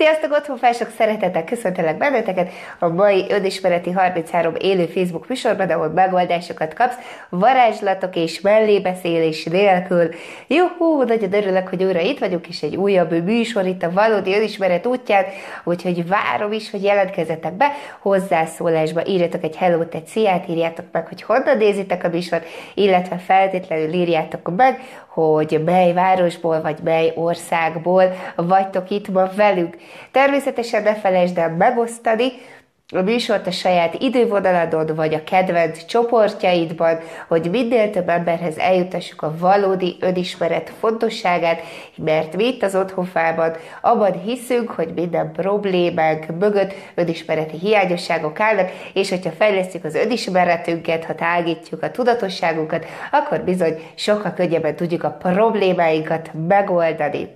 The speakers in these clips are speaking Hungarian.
Sziasztok, otthonfások, szeretettel köszöntelek benneteket. A mai önismereti 33 élő Facebook műsorban, ahol megoldásokat kapsz, varázslatok és mellébeszélés nélkül. Juhú, nagyon örülök, hogy újra itt vagyok, és egy újabb műsor itt a valódi önismeret útján, úgyhogy várom is, hogy jelentkezzetek be hozzászólásba, írjatok egy hello egy sziát, írjátok meg, hogy honnan nézitek a műsort, illetve feltétlenül írjátok meg, hogy mely városból vagy mely országból vagytok itt ma velünk. Természetesen ne felejtsd el megosztani, a műsort a saját idővonaladon, vagy a kedvenc csoportjaidban, hogy minél több emberhez eljutassuk a valódi önismeret fontosságát, mert mi itt az otthonfában abban hiszünk, hogy minden problémánk mögött önismereti hiányosságok állnak, és hogyha fejlesztjük az önismeretünket, ha tágítjuk a tudatosságunkat, akkor bizony sokkal könnyebben tudjuk a problémáinkat megoldani.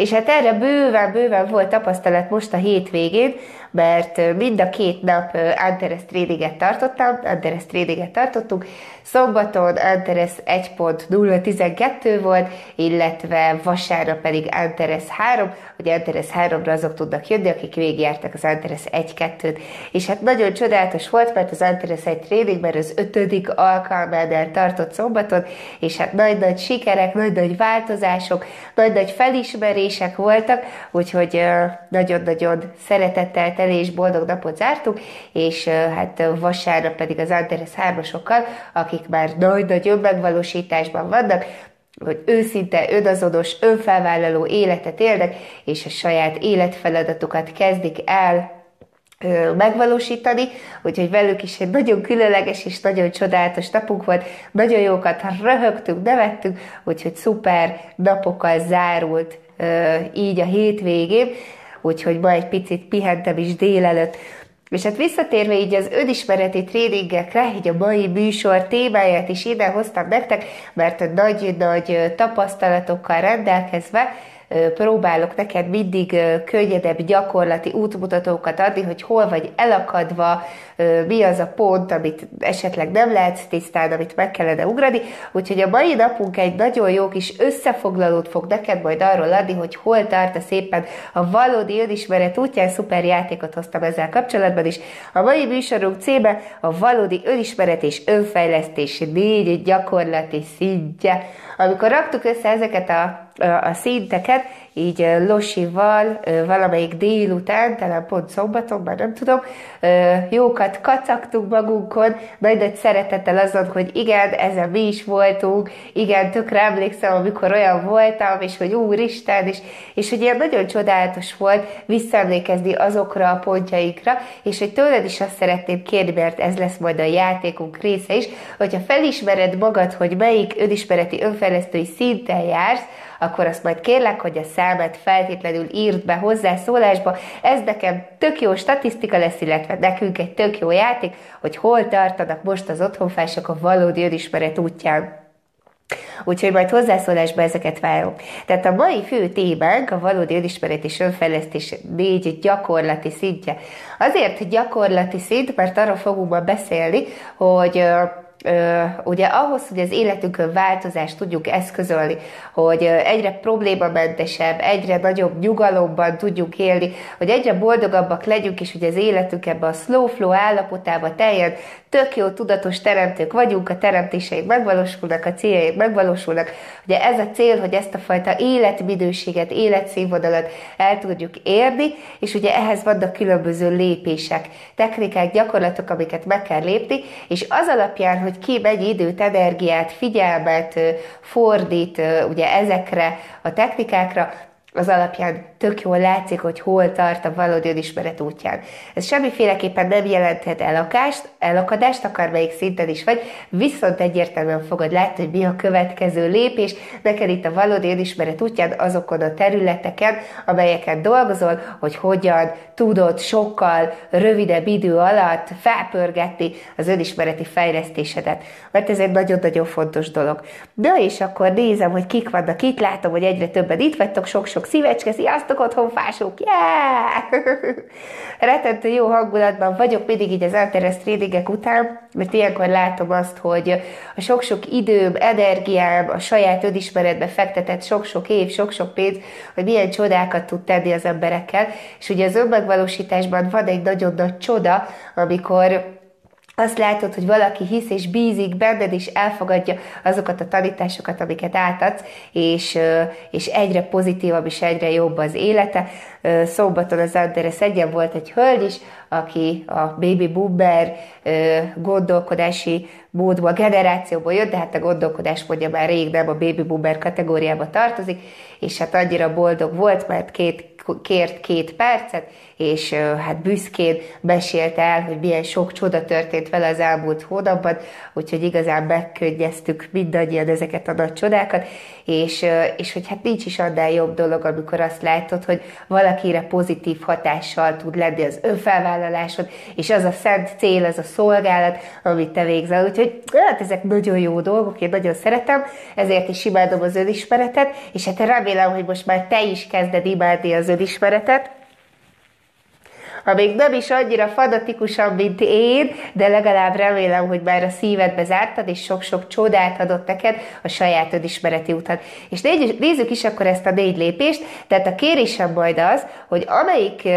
És hát erre bőven-bőven volt tapasztalat most a hétvégén, mert mind a két nap Antares tréninget tartottam, Antares tréninget tartottunk, szombaton Antares 1.012 volt, illetve vasárnap pedig Antares 3, hogy Antares 3-ra azok tudnak jönni, akik végigjártak az Antares 1-2-t. És hát nagyon csodálatos volt, mert az Antares 1 tréningben az ötödik alkalmánál tartott szombaton, és hát nagy-nagy sikerek, nagy-nagy változások, nagy-nagy felismerések voltak, úgyhogy nagyon-nagyon szeretettel teli és boldog napot zártuk, és hát vasárnap pedig az Antares 3 akik már nagy-nagy önmegvalósításban vannak, hogy őszinte, önazonos, önfelvállaló életet élnek, és a saját életfeladatokat kezdik el megvalósítani, úgyhogy velük is egy nagyon különleges és nagyon csodálatos napunk volt, nagyon jókat röhögtünk, nevettünk, úgyhogy szuper napokkal zárult így a hétvégén, úgyhogy ma egy picit pihentem is délelőtt. És hát visszatérve így az önismereti tréningekre, így a mai műsor témáját is ide hoztam nektek, mert nagy-nagy tapasztalatokkal rendelkezve próbálok neked mindig könnyedebb gyakorlati útmutatókat adni, hogy hol vagy elakadva, mi az a pont, amit esetleg nem lehetsz tisztán, amit meg kellene ugrani. Úgyhogy a mai napunk egy nagyon jó kis összefoglalót fog neked majd arról adni, hogy hol tart a szépen a valódi önismeret útján. Szuper játékot hoztam ezzel kapcsolatban is. A mai műsorunk címe a valódi önismeret és önfejlesztés négy gyakorlati szintje. Amikor raktuk össze ezeket a a szinteket, így Losival valamelyik délután, talán pont szombaton, már nem tudom, jókat kacagtunk magunkon, nagy-nagy szeretettel azon, hogy igen, ezen mi is voltunk, igen, tökre emlékszem, amikor olyan voltam, és hogy úristen, és, és hogy ilyen nagyon csodálatos volt visszaemlékezni azokra a pontjaikra, és hogy tőled is azt szeretném kérni, mert ez lesz majd a játékunk része is, hogyha felismered magad, hogy melyik önismereti önfejlesztői szinten jársz, akkor azt majd kérlek, hogy a számát feltétlenül írd be hozzászólásba. Ez nekem tök jó statisztika lesz, illetve nekünk egy tök jó játék, hogy hol tartanak most az otthonfások a valódi önismeret útján. Úgyhogy majd hozzászólásba ezeket várom. Tehát a mai fő témánk a valódi önismeret és önfejlesztés négy gyakorlati szintje. Azért gyakorlati szint, mert arról fogunk ma beszélni, hogy ugye ahhoz, hogy az életünkön változást tudjuk eszközölni, hogy egyre problémamentesebb, egyre nagyobb nyugalomban tudjunk élni, hogy egyre boldogabbak legyünk, és hogy az életünk ebbe a slow flow állapotába teljen, tök jó tudatos teremtők vagyunk, a teremtéseink megvalósulnak, a céljaink megvalósulnak. Ugye ez a cél, hogy ezt a fajta életminőséget, életszínvonalat el tudjuk érni, és ugye ehhez vannak különböző lépések, technikák, gyakorlatok, amiket meg kell lépni, és az alapján, hogy ki mennyi időt, energiát, figyelmet fordít ugye ezekre a technikákra, az alapján tök jól látszik, hogy hol tart a valódi önismeret útján. Ez semmiféleképpen nem jelenthet elakást, elakadást, akármelyik szinten is vagy, viszont egyértelműen fogod látni, hogy mi a következő lépés neked itt a valódi önismeret útján azokon a területeken, amelyeken dolgozol, hogy hogyan tudod sokkal rövidebb idő alatt felpörgetni az önismereti fejlesztésedet. Mert ez egy nagyon-nagyon fontos dolog. De és akkor nézem, hogy kik vannak itt, látom, hogy egyre többen itt vagytok, sok-sok sok szívecske, sziasztok otthonfások, yeah! Rettentő jó hangulatban vagyok mindig így az Antares tréningek után, mert ilyenkor látom azt, hogy a sok-sok időm, energiám, a saját önismeretbe fektetett sok-sok év, sok-sok pénz, hogy milyen csodákat tud tenni az emberekkel, és ugye az önmegvalósításban van egy nagyon nagy csoda, amikor azt látod, hogy valaki hisz és bízik benned, és elfogadja azokat a tanításokat, amiket átadsz, és, és egyre pozitívabb és egyre jobb az élete. Szombaton az Anderes egyen volt egy hölgy is, aki a baby boomer gondolkodási módból, generációból jött, de hát a gondolkodás mondja már rég nem a baby boomer kategóriába tartozik, és hát annyira boldog volt, mert két kért két percet, és hát büszkén mesélte el, hogy milyen sok csoda történt vele az elmúlt hónapban, úgyhogy igazán megkönnyeztük mindannyian ezeket a nagy csodákat, és, és hogy hát nincs is annál jobb dolog, amikor azt látod, hogy valakire pozitív hatással tud lenni az önfelvállalásod, és az a szent cél, az a szolgálat, amit te végzel. Úgyhogy hát ezek nagyon jó dolgok, én nagyon szeretem, ezért is imádom az önismeretet, és hát remélem, hogy most már te is kezded imádni az önismeretet, ha még nem is annyira fanatikusan, mint én, de legalább remélem, hogy már a szívedbe zártad, és sok-sok csodát adott neked a saját önismereti utat. És nézzük is akkor ezt a négy lépést, tehát a kérésem majd az, hogy amelyik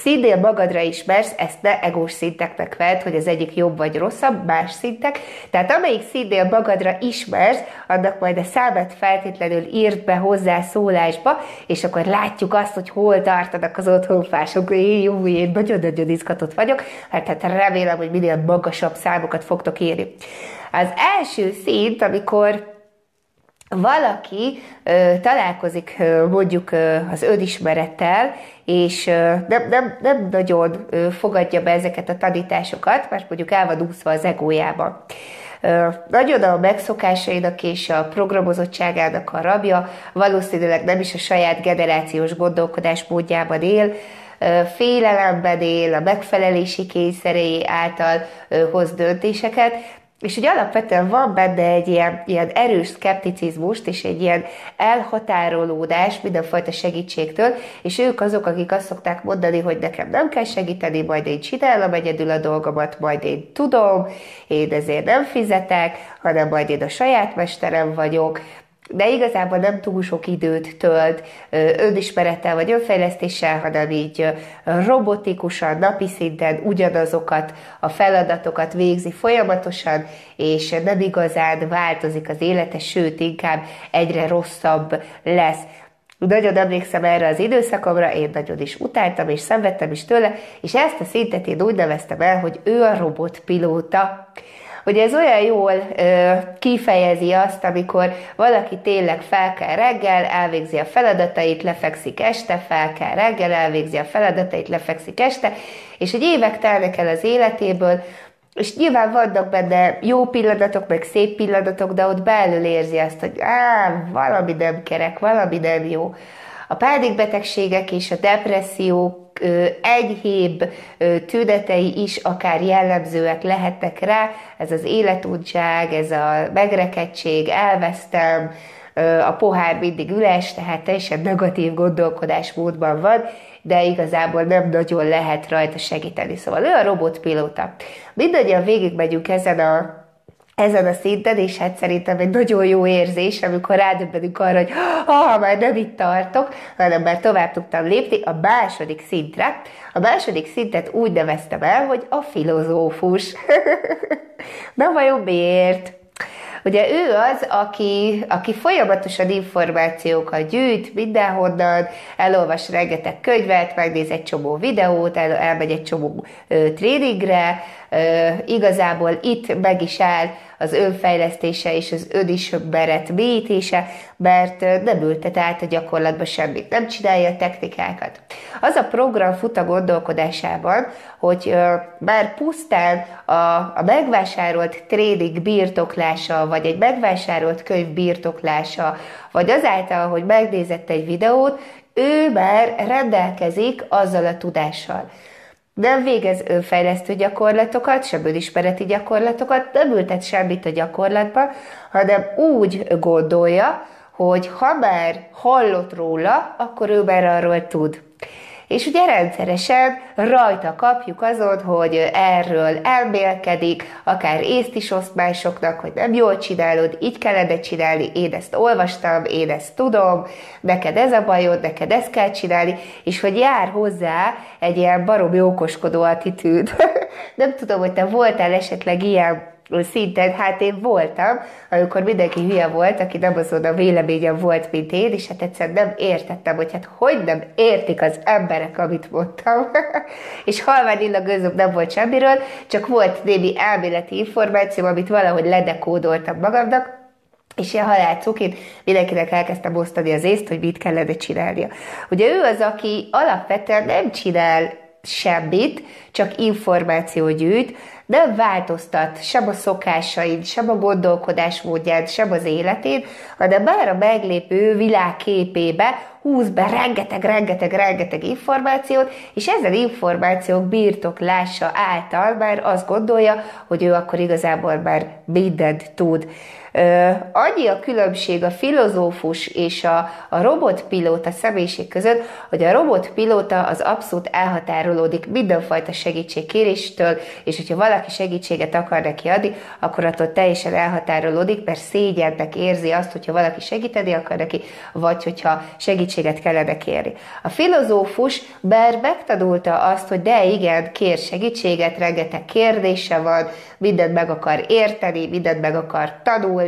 színél magadra ismersz, ezt ne egós szinteknek vedd, hogy az egyik jobb vagy rosszabb, más szintek. Tehát amelyik színél magadra ismersz, annak majd a számát feltétlenül írd be hozzá szólásba, és akkor látjuk azt, hogy hol tartanak az otthonfások. Én jó, én nagyon-nagyon izgatott vagyok, hát, hát remélem, hogy minél magasabb számokat fogtok írni. Az első szint, amikor valaki ö, találkozik ö, mondjuk ö, az önismerettel, és ö, nem, nem, nem nagyon ö, fogadja be ezeket a tanításokat, mert mondjuk el van úszva az egójába. Ö, nagyon a megszokásainak és a programozottságának a rabja, valószínűleg nem is a saját generációs gondolkodás módjában él, félelemben él, a megfelelési kényszeré által hoz döntéseket, és hogy alapvetően van benne egy ilyen, ilyen erős szkepticizmust, és egy ilyen elhatárolódás mindenfajta segítségtől, és ők azok, akik azt szokták mondani, hogy nekem nem kell segíteni, majd én csinálom egyedül a dolgomat, majd én tudom, én ezért nem fizetek, hanem majd én a saját mesterem vagyok, de igazából nem túl sok időt tölt önismerettel vagy önfejlesztéssel, hanem így robotikusan, napi szinten ugyanazokat a feladatokat végzi folyamatosan, és nem igazán változik az élete, sőt, inkább egyre rosszabb lesz. Nagyon emlékszem erre az időszakomra, én nagyon is utáltam, és szenvedtem is tőle, és ezt a szintet én úgy neveztem el, hogy ő a robotpilóta. Ugye ez olyan jól ö, kifejezi azt, amikor valaki tényleg fel kell reggel, elvégzi a feladatait, lefekszik este, fel kell reggel, elvégzi a feladatait, lefekszik este, és hogy évek telnek el az életéből, és nyilván vannak benne jó pillanatok, meg szép pillanatok, de ott belül érzi azt, hogy á, valami nem kerek, valami nem jó. A pánikbetegségek és a depressziók enyhébb tünetei is akár jellemzőek lehetnek rá, ez az életútság, ez a megrekedtség, elvesztem, a pohár mindig üles, tehát teljesen negatív gondolkodásmódban van, de igazából nem nagyon lehet rajta segíteni. Szóval ő a robotpilóta. Mindannyian végigmegyünk ezen a ezen a szinten, és hát szerintem egy nagyon jó érzés, amikor rádöbbenünk arra, hogy ha már nem itt tartok, hanem már tovább tudtam lépni a második szintre. A második szintet úgy neveztem el, hogy a filozófus. Na vajon miért? Ugye ő az, aki, aki folyamatosan információkat gyűjt mindenhonnan, elolvas rengeteg könyvet, megnéz egy csomó videót, el, elmegy egy csomó ö, tréningre, ö, igazából itt meg is áll az önfejlesztése és az önisberet mélyítése, mert nem ültet át a gyakorlatba semmit, nem csinálja a technikákat. Az a program fut a gondolkodásában, hogy bár pusztán a, a megvásárolt tréning birtoklása, vagy egy megvásárolt könyv birtoklása, vagy azáltal, hogy megnézett egy videót, ő már rendelkezik azzal a tudással. Nem végez önfejlesztő gyakorlatokat, sem önismereti gyakorlatokat, nem ültet semmit a gyakorlatba, hanem úgy gondolja, hogy ha már hallott róla, akkor ő már arról tud és ugye rendszeresen rajta kapjuk azon, hogy erről elmélkedik, akár észt is oszt másoknak, hogy nem jól csinálod, így kellene csinálni, én ezt olvastam, én ezt tudom, neked ez a bajod, neked ezt kell csinálni, és hogy jár hozzá egy ilyen baromi okoskodó attitűd. nem tudom, hogy te voltál esetleg ilyen szinten, hát én voltam, amikor mindenki hülye volt, aki nem azon a véleményem volt, mint én, és hát egyszerűen nem értettem, hogy hát hogy nem értik az emberek, amit mondtam. és halványilag gőzöm nem volt semmiről, csak volt némi elméleti információ, amit valahogy ledekódoltam magamnak, és ilyen halál cukit, mindenkinek elkezdtem osztani az észt, hogy mit kellene csinálnia. Ugye ő az, aki alapvetően nem csinál semmit, csak információ gyűjt, nem változtat sem a szokásaid, sem a gondolkodásmódját, sem az életét, hanem már a meglépő világképébe húz be rengeteg, rengeteg, rengeteg információt, és ezen információk birtoklása által már azt gondolja, hogy ő akkor igazából már mindent tud. Annyi a különbség a filozófus és a, a robotpilóta személyiség között, hogy a robotpilóta az abszolút elhatárolódik mindenfajta segítségkéréstől, és hogyha valaki segítséget akar neki adni, akkor attól teljesen elhatárolódik, mert szégyennek érzi azt, hogyha valaki segíteni akar neki, vagy hogyha segítséget kellene kérni. A filozófus bár megtanulta azt, hogy de igen, kér segítséget, rengeteg kérdése van, mindent meg akar érteni, mindent meg akar tanulni,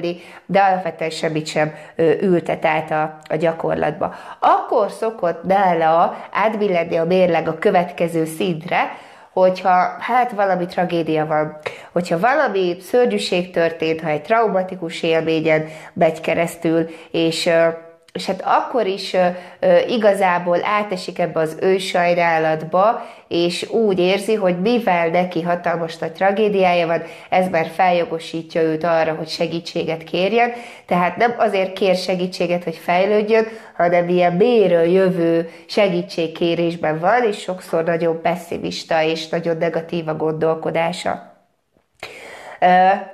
de alapvetően semmit sem ültet át a, a gyakorlatba. Akkor szokott nála átbillenni a mérleg a következő szintre, hogyha hát valami tragédia van, hogyha valami szörnyűség történt, ha egy traumatikus élményen megy keresztül, és és hát akkor is ö, ö, igazából átesik ebbe az ősajnálatba, és úgy érzi, hogy mivel neki hatalmas nagy tragédiája van, ez már feljogosítja őt arra, hogy segítséget kérjen, tehát nem azért kér segítséget, hogy fejlődjön, hanem ilyen méről jövő segítségkérésben van, és sokszor nagyon pessimista és nagyon negatív a gondolkodása.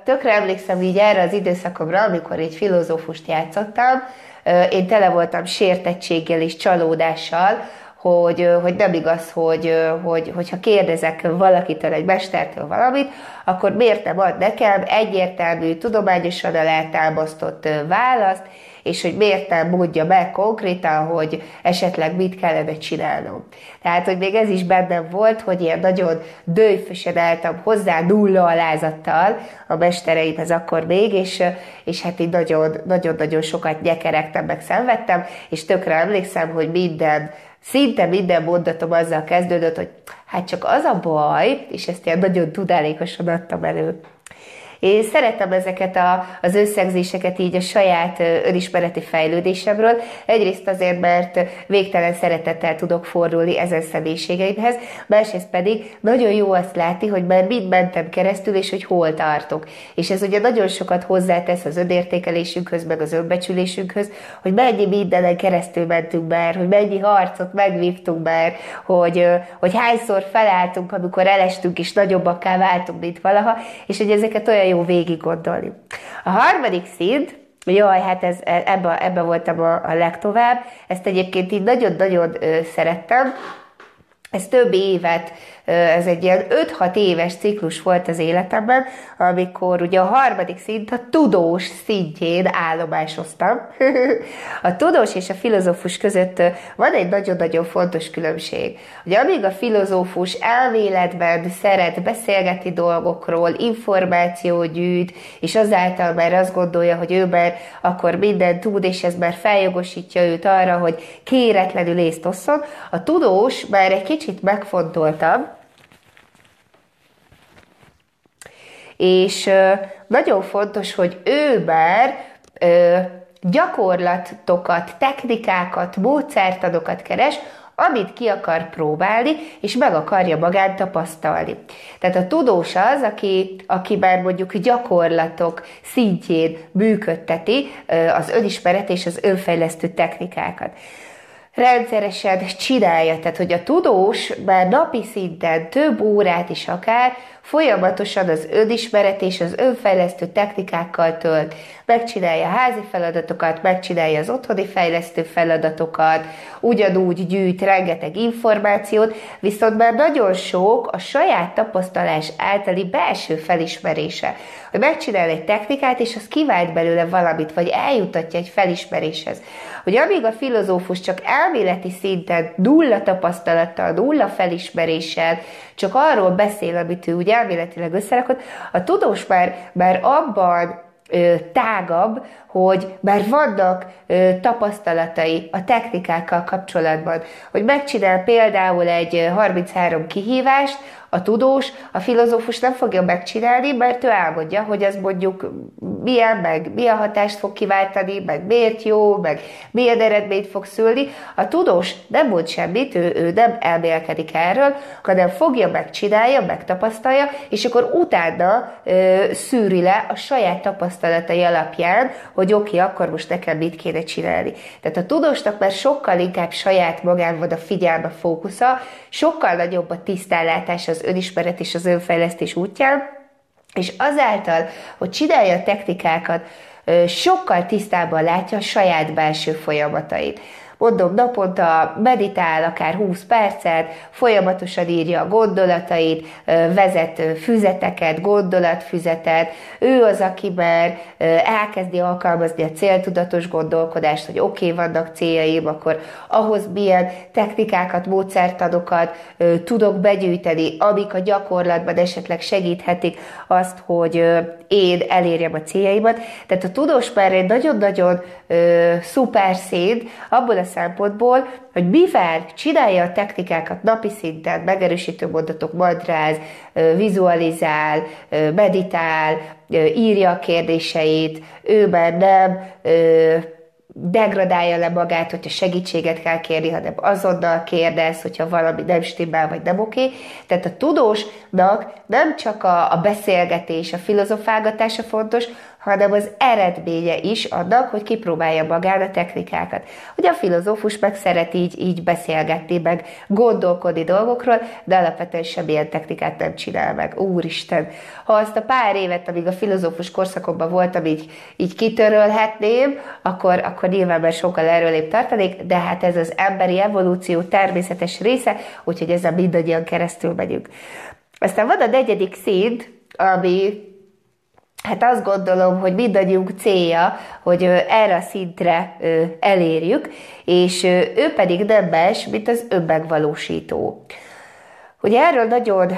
Tökre emlékszem így erre az időszakomra, amikor egy filozófust játszottam, én tele voltam sértettséggel és csalódással, hogy, hogy nem igaz, hogy, hogy, hogyha kérdezek valakitől, egy mestertől valamit, akkor miért nem ad nekem? Egyértelmű, tudományosan eltámasztott választ, és hogy miért nem mondja meg konkrétan, hogy esetleg mit kellene csinálnom. Tehát, hogy még ez is bennem volt, hogy ilyen nagyon dőfösen álltam hozzá nulla alázattal a mestereimhez akkor még, és, és hát így nagyon-nagyon sokat nyekeregtem, meg szenvedtem, és tökre emlékszem, hogy minden szinte minden mondatom azzal kezdődött, hogy hát csak az a baj, és ezt ilyen nagyon tudálékosan adtam elő, én szeretem ezeket a, az összegzéseket így a saját önismereti fejlődésemről. Egyrészt azért, mert végtelen szeretettel tudok fordulni ezen személyiségeimhez, másrészt pedig nagyon jó azt látni, hogy már mit mentem keresztül, és hogy hol tartok. És ez ugye nagyon sokat hozzátesz az önértékelésünkhöz, meg az önbecsülésünkhöz, hogy mennyi mindenen keresztül mentünk már, hogy mennyi harcot megvívtunk már, hogy, hogy hányszor felálltunk, amikor elestünk, és nagyobbakká váltunk, mint valaha, és hogy ezeket olyan jó végig gondolni. A harmadik szint, Jaj, hát ez, ebbe, ebbe voltam a, a legtovább. Ezt egyébként így nagyon-nagyon szerettem. Ez több évet ez egy ilyen 5-6 éves ciklus volt az életemben, amikor ugye a harmadik szint a tudós szintjén állomásoztam. a tudós és a filozófus között van egy nagyon-nagyon fontos különbség. Ugye amíg a filozófus elméletben szeret beszélgetni dolgokról, információt gyűjt, és azáltal már azt gondolja, hogy ő már akkor minden tud, és ez már feljogosítja őt arra, hogy kéretlenül észt osszon, a tudós már egy kicsit megfontoltabb, és nagyon fontos, hogy ő már gyakorlatokat, technikákat, módszertanokat keres, amit ki akar próbálni, és meg akarja magát tapasztalni. Tehát a tudós az, aki, aki már mondjuk gyakorlatok szintjén működteti az önismeret és az önfejlesztő technikákat. Rendszeresen csinálja. Tehát, hogy a tudós már napi szinten több órát is akár folyamatosan az önismeret és az önfejlesztő technikákkal tölt. Megcsinálja a házi feladatokat, megcsinálja az otthoni fejlesztő feladatokat, ugyanúgy gyűjt rengeteg információt, viszont már nagyon sok a saját tapasztalás általi belső felismerése. Hogy megcsinál egy technikát, és az kivált belőle valamit, vagy eljutatja egy felismeréshez. Hogy amíg a filozófus csak elméleti szinten nulla tapasztalattal, nulla felismeréssel, csak arról beszél, amit ő ugye elméletileg összerakott, a tudós már, már abban tágabb, hogy már vannak ö, tapasztalatai a technikákkal kapcsolatban, hogy megcsinál például egy 33 kihívást, a tudós, a filozófus nem fogja megcsinálni, mert ő elmondja, hogy ez mondjuk milyen, meg milyen hatást fog kiváltani, meg miért jó, meg milyen eredményt fog szülni. A tudós nem mond semmit, ő, ő nem elmélkedik erről, hanem fogja, megcsinálja, megtapasztalja, és akkor utána ö, szűri le a saját tapasztalatai alapján, hogy oké, okay, akkor most nekem mit kéne csinálni. Tehát a tudósnak már sokkal inkább saját magán van a figyelme fókusza, sokkal nagyobb a tisztállátás az önismeret és az önfejlesztés útján, és azáltal, hogy csinálja a technikákat, sokkal tisztábban látja a saját belső folyamatait mondom, naponta meditál akár 20 percet, folyamatosan írja a gondolatait, vezet füzeteket, gondolatfüzetet, ő az, aki már elkezdi alkalmazni a céltudatos gondolkodást, hogy oké, okay, vannak céljaim, akkor ahhoz milyen technikákat, módszertanokat tudok begyűjteni, amik a gyakorlatban esetleg segíthetik azt, hogy én elérjem a céljaimat. Tehát a tudós már egy nagyon-nagyon szuper széd abból a szempontból, hogy mivel csinálja a technikákat napi szinten, megerősítő mondatok, madráz, vizualizál, meditál, írja a kérdéseit, ő már nem degradálja le magát, hogyha segítséget kell kérni, hanem azonnal kérdez, hogyha valami nem stimmel, vagy nem oké. Tehát a tudósnak nem csak a, a beszélgetés, a filozofálgatása fontos, hanem az eredménye is annak, hogy kipróbálja magán a technikákat. Ugye a filozófus meg szeret így, így beszélgetni, meg gondolkodni dolgokról, de alapvetően semmilyen technikát nem csinál meg. Úristen! Ha azt a pár évet, amíg a filozófus korszakomban voltam, így, így kitörölhetném, akkor, akkor nyilván már sokkal erőlébb tartanék, de hát ez az emberi evolúció természetes része, úgyhogy ezzel mindannyian keresztül megyünk. Aztán van a negyedik szint, ami hát azt gondolom, hogy mindannyiunk célja, hogy erre a szintre elérjük, és ő pedig nem más, mint az önmegvalósító. Ugye erről nagyon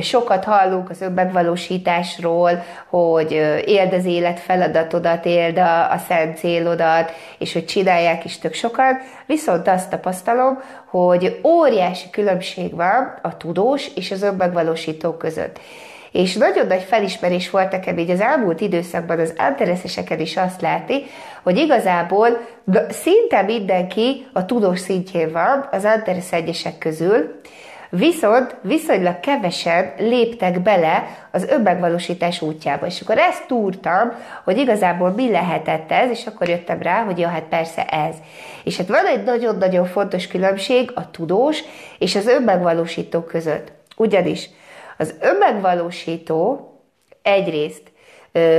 sokat hallunk az önmegvalósításról, hogy éld az élet feladatodat, éld a, a szent célodat, és hogy csinálják is tök sokan, viszont azt tapasztalom, hogy óriási különbség van a tudós és az önmegvalósító között. És nagyon nagy felismerés volt nekem így az elmúlt időszakban az antereszeseken is azt látni, hogy igazából szinte mindenki a tudós szintjén van az anteresz egyesek közül, Viszont viszonylag kevesen léptek bele az önmegvalósítás útjába. És akkor ezt túrtam, hogy igazából mi lehetett ez, és akkor jöttem rá, hogy ja, hát persze ez. És hát van egy nagyon-nagyon fontos különbség a tudós és az önmegvalósító között. Ugyanis az önmegvalósító egyrészt ö,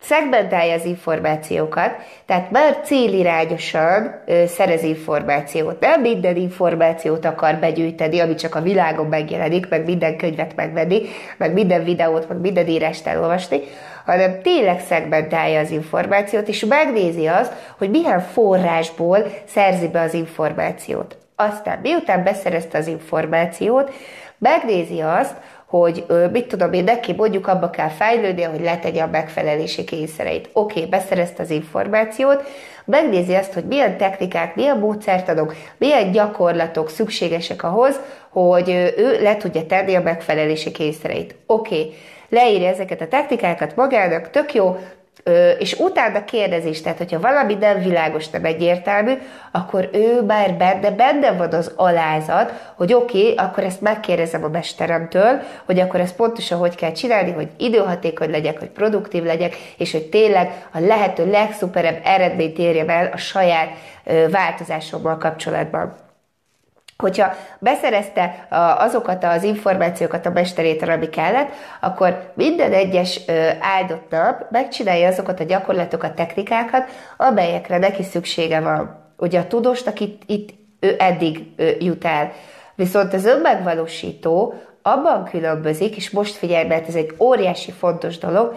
szegmentálja az információkat, tehát már célirányosan ö, szerez információt. Nem minden információt akar begyűjteni, ami csak a világon megjelenik, meg minden könyvet megvenni, meg minden videót, meg minden írást elolvasni, hanem tényleg szegmentálja az információt, és megnézi azt, hogy milyen forrásból szerzi be az információt. Aztán miután beszerezte az információt, megnézi azt, hogy mit tudom én, neki mondjuk abba kell fejlődni, hogy letegye a megfelelési kényszereit. Oké, okay, beszerezte az információt, megnézi azt, hogy milyen technikák, milyen módszertanok, milyen gyakorlatok szükségesek ahhoz, hogy ő le tudja tenni a megfelelési kényszereit. Oké, okay, leírja ezeket a technikákat magának, tök jó, és utána kérdezés, tehát hogyha valami nem világos, nem egyértelmű, akkor ő már benne, benne van az alázat, hogy oké, okay, akkor ezt megkérdezem a mesteremtől, hogy akkor ezt pontosan hogy kell csinálni, hogy időhatékony legyek, hogy produktív legyek, és hogy tényleg a lehető legszuperebb eredményt érjem el a saját változásommal kapcsolatban hogyha beszerezte azokat az információkat a mesterétől, ami kellett, akkor minden egyes áldott nap megcsinálja azokat a gyakorlatokat, technikákat, amelyekre neki szüksége van. Ugye a tudóst, akit itt ő eddig jut el. Viszont az önmegvalósító abban különbözik, és most figyelj, mert ez egy óriási fontos dolog,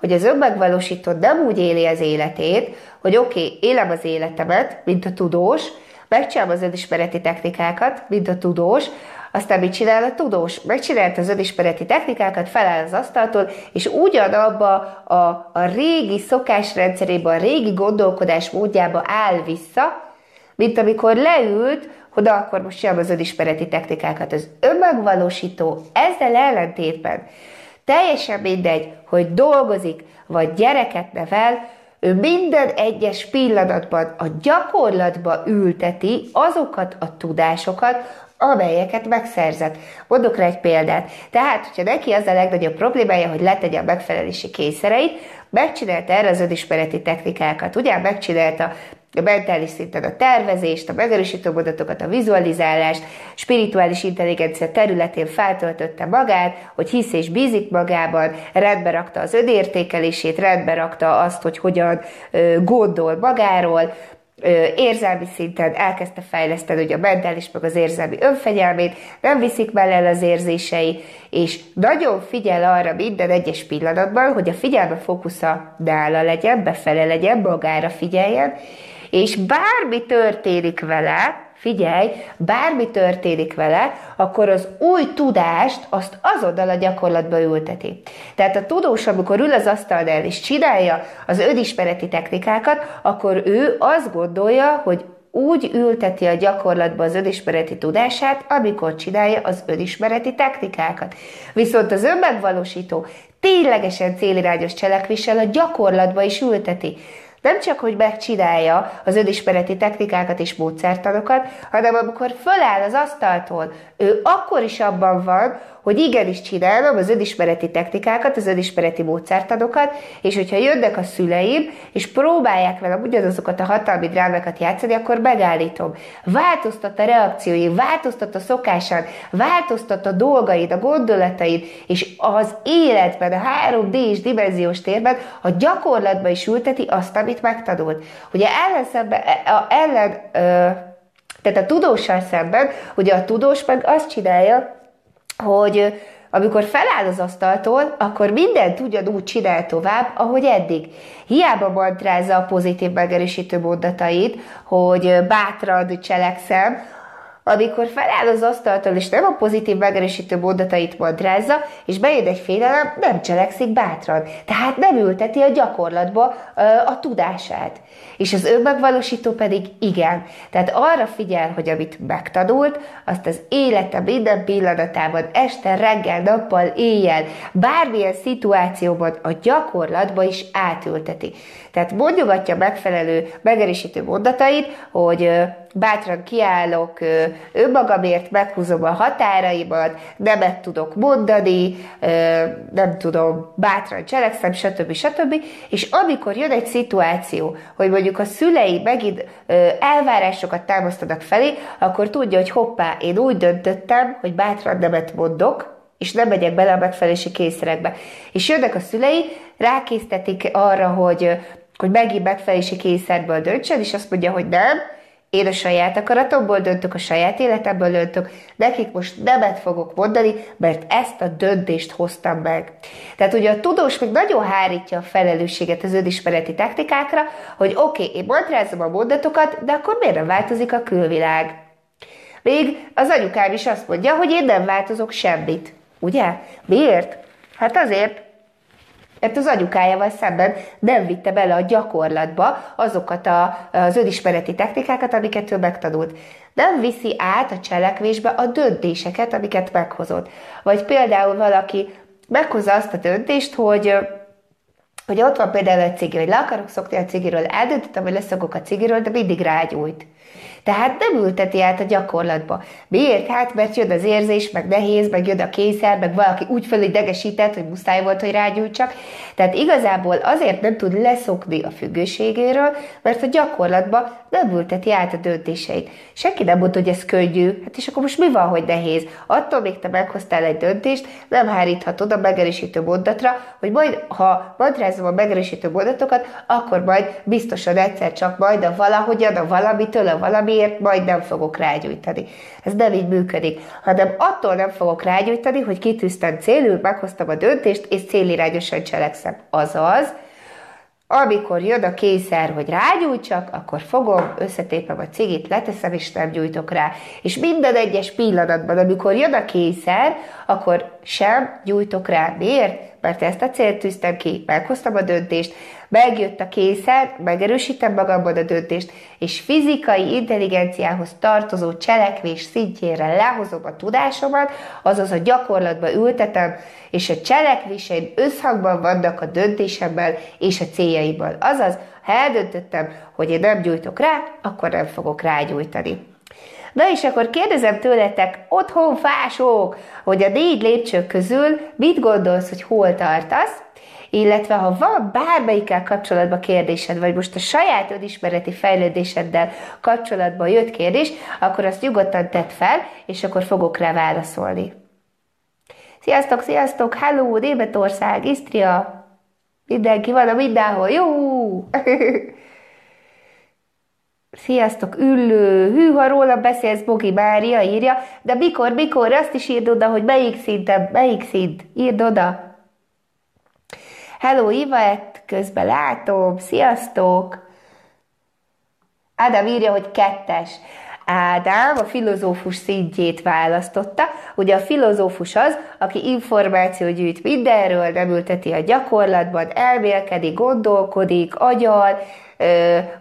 hogy az önmegvalósító nem úgy éli az életét, hogy oké, okay, élem az életemet, mint a tudós, megcsinálom az önismereti technikákat, mint a tudós, aztán mit csinál a tudós? Megcsinált az önismereti technikákat, feláll az asztaltól, és ugyanabba a, a régi szokásrendszerébe, a régi gondolkodás módjába áll vissza, mint amikor leült, hogy akkor most sem az önismereti technikákat. Az önmegvalósító ezzel ellentétben teljesen mindegy, hogy dolgozik, vagy gyereket nevel, ő minden egyes pillanatban a gyakorlatba ülteti azokat a tudásokat, amelyeket megszerzett. Mondok rá egy példát. Tehát, hogyha neki az a legnagyobb problémája, hogy letegye a megfelelési kényszereit, megcsinálta erre az önismereti technikákat. Ugye megcsinálta a mentális szinten a tervezést, a megerősítő mondatokat, a vizualizálást, spirituális intelligencia területén feltöltötte magát, hogy hisz és bízik magában, rendbe rakta az önértékelését, rendbe rakta azt, hogy hogyan gondol magáról, érzelmi szinten elkezdte fejleszteni hogy a mentális meg az érzelmi önfegyelmét, nem viszik mellel az érzései, és nagyon figyel arra minden egyes pillanatban, hogy a figyelme fókusza nála legyen, befele legyen, magára figyeljen, és bármi történik vele, figyelj, bármi történik vele, akkor az új tudást azt azonnal a gyakorlatba ülteti. Tehát a tudós, amikor ül az asztalnál és csinálja az önismereti technikákat, akkor ő azt gondolja, hogy úgy ülteti a gyakorlatba az önismereti tudását, amikor csinálja az önismereti technikákat. Viszont az önmegvalósító ténylegesen célirányos cselekvéssel a gyakorlatba is ülteti nem csak, hogy megcsinálja az önismereti technikákat és módszertanokat, hanem amikor föláll az asztaltól, ő akkor is abban van, hogy igenis csinálom az önismereti technikákat, az önismereti módszertanokat, és hogyha jönnek a szüleim, és próbálják velem ugyanazokat a hatalmi drámákat játszani, akkor megállítom. Változtat a reakciói, változtat a szokásán, változtat a dolgaid, a gondolataid, és az életben, a 3D-s dimenziós térben a gyakorlatba is ülteti azt, amit megtanult. Ugye ellen, szemben, ellen ö, tehát a tudóssal szemben, ugye a tudós meg azt csinálja, hogy amikor feláll az asztaltól, akkor mindent ugyanúgy csinál tovább, ahogy eddig. Hiába mantrázza a pozitív megerősítő mondatait, hogy bátran cselekszem, amikor feláll az asztaltól, és nem a pozitív megerősítő mondatait mandrázza, és bejön egy félelem, nem cselekszik bátran. Tehát nem ülteti a gyakorlatba a tudását. És az önmegvalósító pedig igen. Tehát arra figyel, hogy amit megtanult, azt az élete minden pillanatában, este, reggel, nappal, éjjel, bármilyen szituációban a gyakorlatba is átülteti. Tehát mondjogatja megfelelő megerősítő mondatait, hogy bátran kiállok, önmagamért meghúzom a határaimat, nemet tudok mondani, nem tudom, bátran cselekszem, stb. stb. És amikor jön egy szituáció, hogy mondjuk a szülei megint elvárásokat támasztanak felé, akkor tudja, hogy hoppá, én úgy döntöttem, hogy bátran nemet mondok, és nem megyek bele a megfelelési kényszerekbe. És jönnek a szülei, rákésztetik arra, hogy, hogy megint megfelelési kényszerből döntsen, és azt mondja, hogy nem, én a saját akaratomból döntök, a saját életemből döntök, nekik most nemet fogok mondani, mert ezt a döntést hoztam meg. Tehát ugye a tudós még nagyon hárítja a felelősséget az önismereti technikákra, hogy oké, okay, én mantrázom a mondatokat, de akkor miért nem változik a külvilág? Még az anyukám is azt mondja, hogy én nem változok semmit. Ugye? Miért? Hát azért, mert az anyukájával szemben nem vitte bele a gyakorlatba azokat a, az önismereti technikákat, amiket ő megtanult. Nem viszi át a cselekvésbe a döntéseket, amiket meghozott. Vagy például valaki meghozza azt a döntést, hogy hogy ott van például a cigi, hogy le akarok szokni a cigiről, eldöntöttem, hogy leszokok a cigiről, de mindig rágyújt. Tehát nem ülteti át a gyakorlatba. Miért? Hát, mert jön az érzés, meg nehéz, meg jön a kényszer, meg valaki úgy fölidegesített, hogy muszáj volt, hogy rágyújtsak. Tehát igazából azért nem tud leszokni a függőségéről, mert a gyakorlatba nem ülteti át a döntéseit. Senki nem mondta, hogy ez könnyű, hát és akkor most mi van, hogy nehéz? Attól még te meghoztál egy döntést, nem háríthatod a megerősítő mondatra, hogy majd, ha madrázom a megerősítő mondatokat, akkor majd biztosan egyszer csak majd a valahogyan, a valamitől, a valamiért majd nem fogok rágyújtani. Ez nem így működik, hanem attól nem fogok rágyújtani, hogy kitűztem célul, meghoztam a döntést, és célirányosan cselekszem. Azaz, amikor jön a kényszer, hogy rágyújtsak, akkor fogom, összetépem a cigit, leteszem, és nem gyújtok rá. És minden egyes pillanatban, amikor jön a kényszer, akkor sem gyújtok rá. Miért? Mert ezt a célt tűztem ki, meghoztam a döntést, megjött a készer, megerősítem magamban a döntést, és fizikai intelligenciához tartozó cselekvés szintjére lehozom a tudásomat, azaz a gyakorlatba ültetem, és a cselekvéseim összhangban vannak a döntésemmel és a céljaimmal. Azaz, ha eldöntöttem, hogy én nem gyújtok rá, akkor nem fogok rágyújtani. Na és akkor kérdezem tőletek, otthon fások, hogy a négy lépcső közül mit gondolsz, hogy hol tartasz, illetve ha van bármelyikkel kapcsolatban kérdésed, vagy most a saját önismereti fejlődéseddel kapcsolatban jött kérdés, akkor azt nyugodtan tedd fel, és akkor fogok rá válaszolni. Sziasztok, sziasztok, hello, Németország, Isztria, mindenki van a mindenhol, jó! Sziasztok, üllő, hű, ha róla beszélsz, Bogi Mária írja, de mikor, mikor, azt is írd oda, hogy melyik szinten, melyik szint, írd oda. Hello, Ivett, közben látom, sziasztok! Ádám írja, hogy kettes. Ádám a filozófus szintjét választotta. Ugye a filozófus az, aki információ gyűjt mindenről, nem ülteti a gyakorlatban, elmélkedik, gondolkodik, agyal,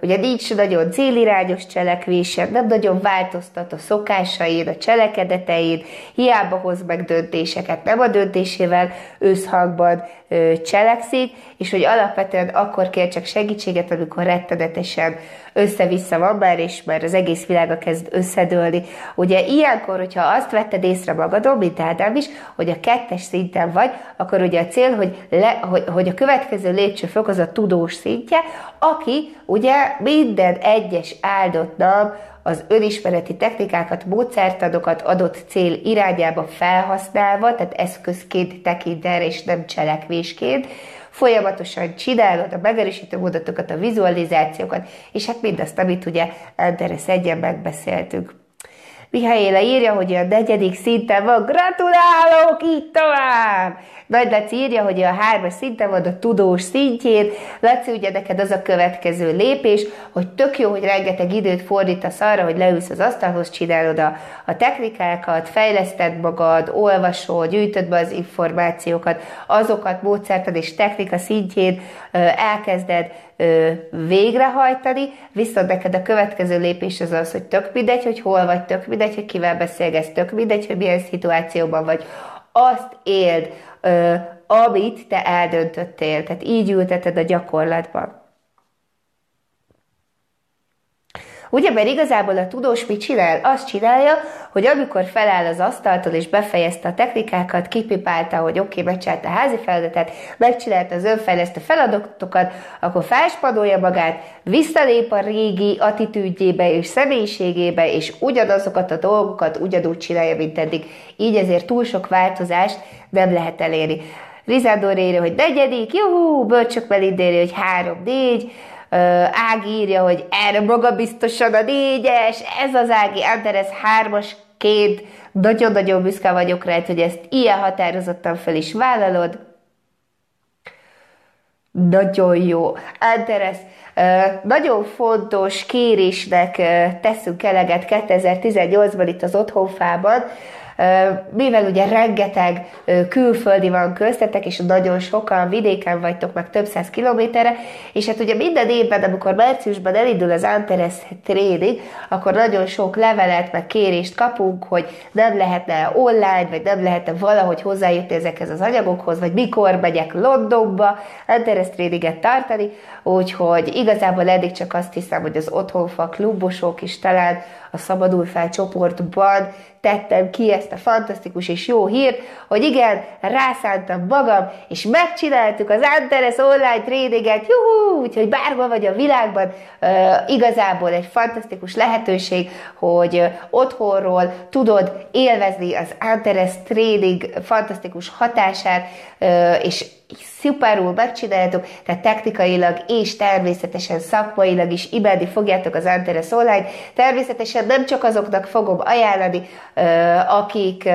ugye nincs nagyon célirányos cselekvése, nem nagyon változtat a szokásaid, a cselekedeteid, hiába hoz meg döntéseket, nem a döntésével összhangban cselekszik, és hogy alapvetően akkor kér csak segítséget, amikor rettenetesen össze-vissza van már, és már az egész világa kezd összedőlni. Ugye ilyenkor, hogyha azt vetted észre magadon, mint Ádám is, hogy a kettes szinten vagy, akkor ugye a cél, hogy, le, hogy, hogy a következő lépcsőfok az a tudós szintje, aki ugye minden egyes áldott nap az önismereti technikákat, módszertanokat adott cél irányába felhasználva, tehát eszközként tekint erre, és nem cselekvésként, folyamatosan csinálod a megerősítő módatokat, a vizualizációkat, és hát mindazt, amit ugye Anderes egyen megbeszéltünk. Mihályéla írja, hogy a negyedik szinten van, gratulálok, így tovább! Nagy Laci írja, hogy a hármas szinten van a tudós szintjén. Laci, ugye neked az a következő lépés, hogy tök jó, hogy rengeteg időt fordítasz arra, hogy leülsz az asztalhoz, csinálod a, a technikákat, fejleszted magad, olvasol, gyűjtöd be az információkat, azokat módszertad és technika szintjén elkezded végrehajtani, viszont neked a következő lépés az az, hogy tök mindegy, hogy hol vagy, tök mindegy, hogy kivel beszélgetsz, tök mindegy, hogy milyen szituációban vagy. Azt éld, amit te eldöntöttél, tehát így ülteted a gyakorlatban. Ugye, mert igazából a tudós mit csinál? Azt csinálja, hogy amikor feláll az asztaltól és befejezte a technikákat, kipipálta, hogy oké, okay, megcsinálta a házi feladatot, megcsinálta az önfejlesztő feladatokat, akkor felspadolja magát, visszalép a régi attitűdjébe és személyiségébe, és ugyanazokat a dolgokat ugyanúgy csinálja, mint eddig. Így ezért túl sok változást nem lehet elérni. Rizádor írja, hogy negyedik, juhú, Bölcsök Melindéri, hogy három, négy, Ági írja, hogy erre maga biztosan a négyes, ez az Ági, Anderes hármas, két, nagyon-nagyon büszke vagyok rá, hogy ezt ilyen határozottan fel is vállalod. Nagyon jó. Anderes, nagyon fontos kérésnek teszünk eleget 2018-ban itt az Otthonfában, mivel ugye rengeteg külföldi van köztetek, és nagyon sokan vidéken vagytok meg több száz kilométerre, és hát ugye minden évben, amikor márciusban elindul az Antares trading, akkor nagyon sok levelet, meg kérést kapunk, hogy nem lehetne online, vagy nem lehetne valahogy hozzájutni ezekhez az anyagokhoz, vagy mikor megyek Londonba Antares tradinget tartani, úgyhogy igazából eddig csak azt hiszem, hogy az otthonfa klubosok is talán a Szabadul fel csoportban tettem ki ezt a fantasztikus és jó hírt, hogy igen, rászántam magam, és megcsináltuk az Antares online tradinget, juhú, úgyhogy bárhol vagy a világban, igazából egy fantasztikus lehetőség, hogy otthonról tudod élvezni az Antares trading fantasztikus hatását, és szuperul megcsináljátok, tehát technikailag és természetesen szakmailag is imádni fogjátok az Antares online. Természetesen nem csak azoknak fogom ajánlani, akik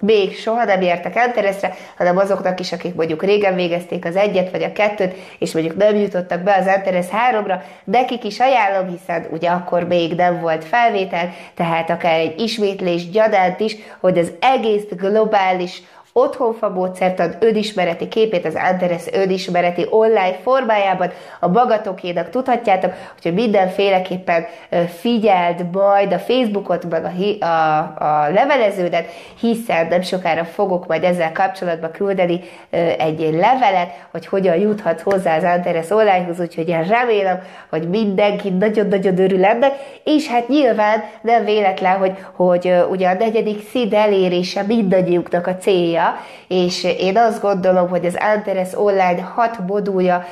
még soha nem értek Antaresre, hanem azoknak is, akik mondjuk régen végezték az egyet vagy a kettőt, és mondjuk nem jutottak be az Antares 3-ra, nekik is ajánlom, hiszen ugye akkor még nem volt felvétel, tehát akár egy ismétlés gyadánt is, hogy az egész globális otthonfa módszertan önismereti képét az Antares önismereti online formájában a magatokénak tudhatjátok, hogy mindenféleképpen figyeld majd a Facebookot, meg a, a, a leveleződet, hiszen nem sokára fogok majd ezzel kapcsolatban küldeni egy levelet, hogy hogyan juthat hozzá az Antares onlinehoz, úgyhogy én remélem, hogy mindenki nagyon-nagyon örül ennek, és hát nyilván nem véletlen, hogy, hogy ugye a negyedik szín elérése mindannyiuknak a célja, és én azt gondolom, hogy az Antares online hat modulja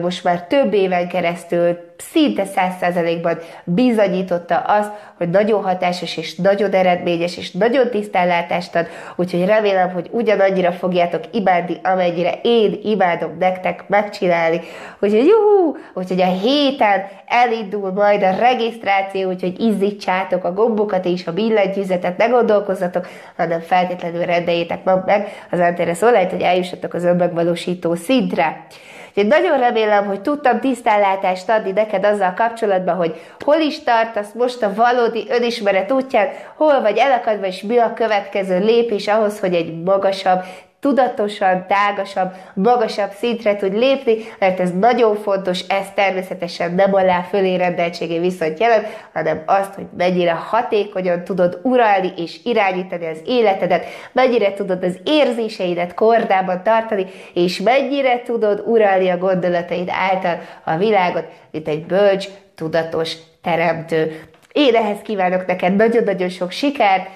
most már több éven keresztül szinte száz százalékban bizonyította azt, hogy nagyon hatásos és nagyon eredményes és nagyon tisztánlátást ad, úgyhogy remélem, hogy ugyanannyira fogjátok imádni, amennyire én imádom nektek megcsinálni. Úgyhogy juhú, úgyhogy a héten elindul majd a regisztráció, úgyhogy izzítsátok a gombokat és a billentyűzetet, ne gondolkozzatok, hanem feltétlenül rendeljétek meg az Antares online hogy eljussatok az önmegvalósító szintre. Úgyhogy nagyon remélem, hogy tudtam tisztánlátást adni neked azzal kapcsolatban, hogy hol is tartasz most a valódi önismeret útján, hol vagy elakadva, és mi a következő lépés ahhoz, hogy egy magasabb, tudatosan, tágasabb, magasabb szintre tud lépni, mert ez nagyon fontos, ez természetesen nem alá fölé rendeltségé viszont jelent, hanem azt, hogy mennyire hatékonyan tudod uralni és irányítani az életedet, mennyire tudod az érzéseidet kordában tartani, és mennyire tudod uralni a gondolataid által a világot, mint egy bölcs, tudatos teremtő. Én ehhez kívánok neked nagyon-nagyon sok sikert,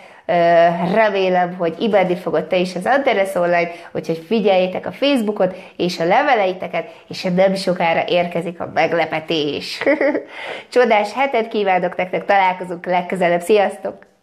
remélem, hogy imádni fogod te is az Antares Online, úgyhogy figyeljétek a Facebookot és a leveleiteket, és nem sokára érkezik a meglepetés. Csodás hetet kívánok nektek, találkozunk legközelebb, sziasztok!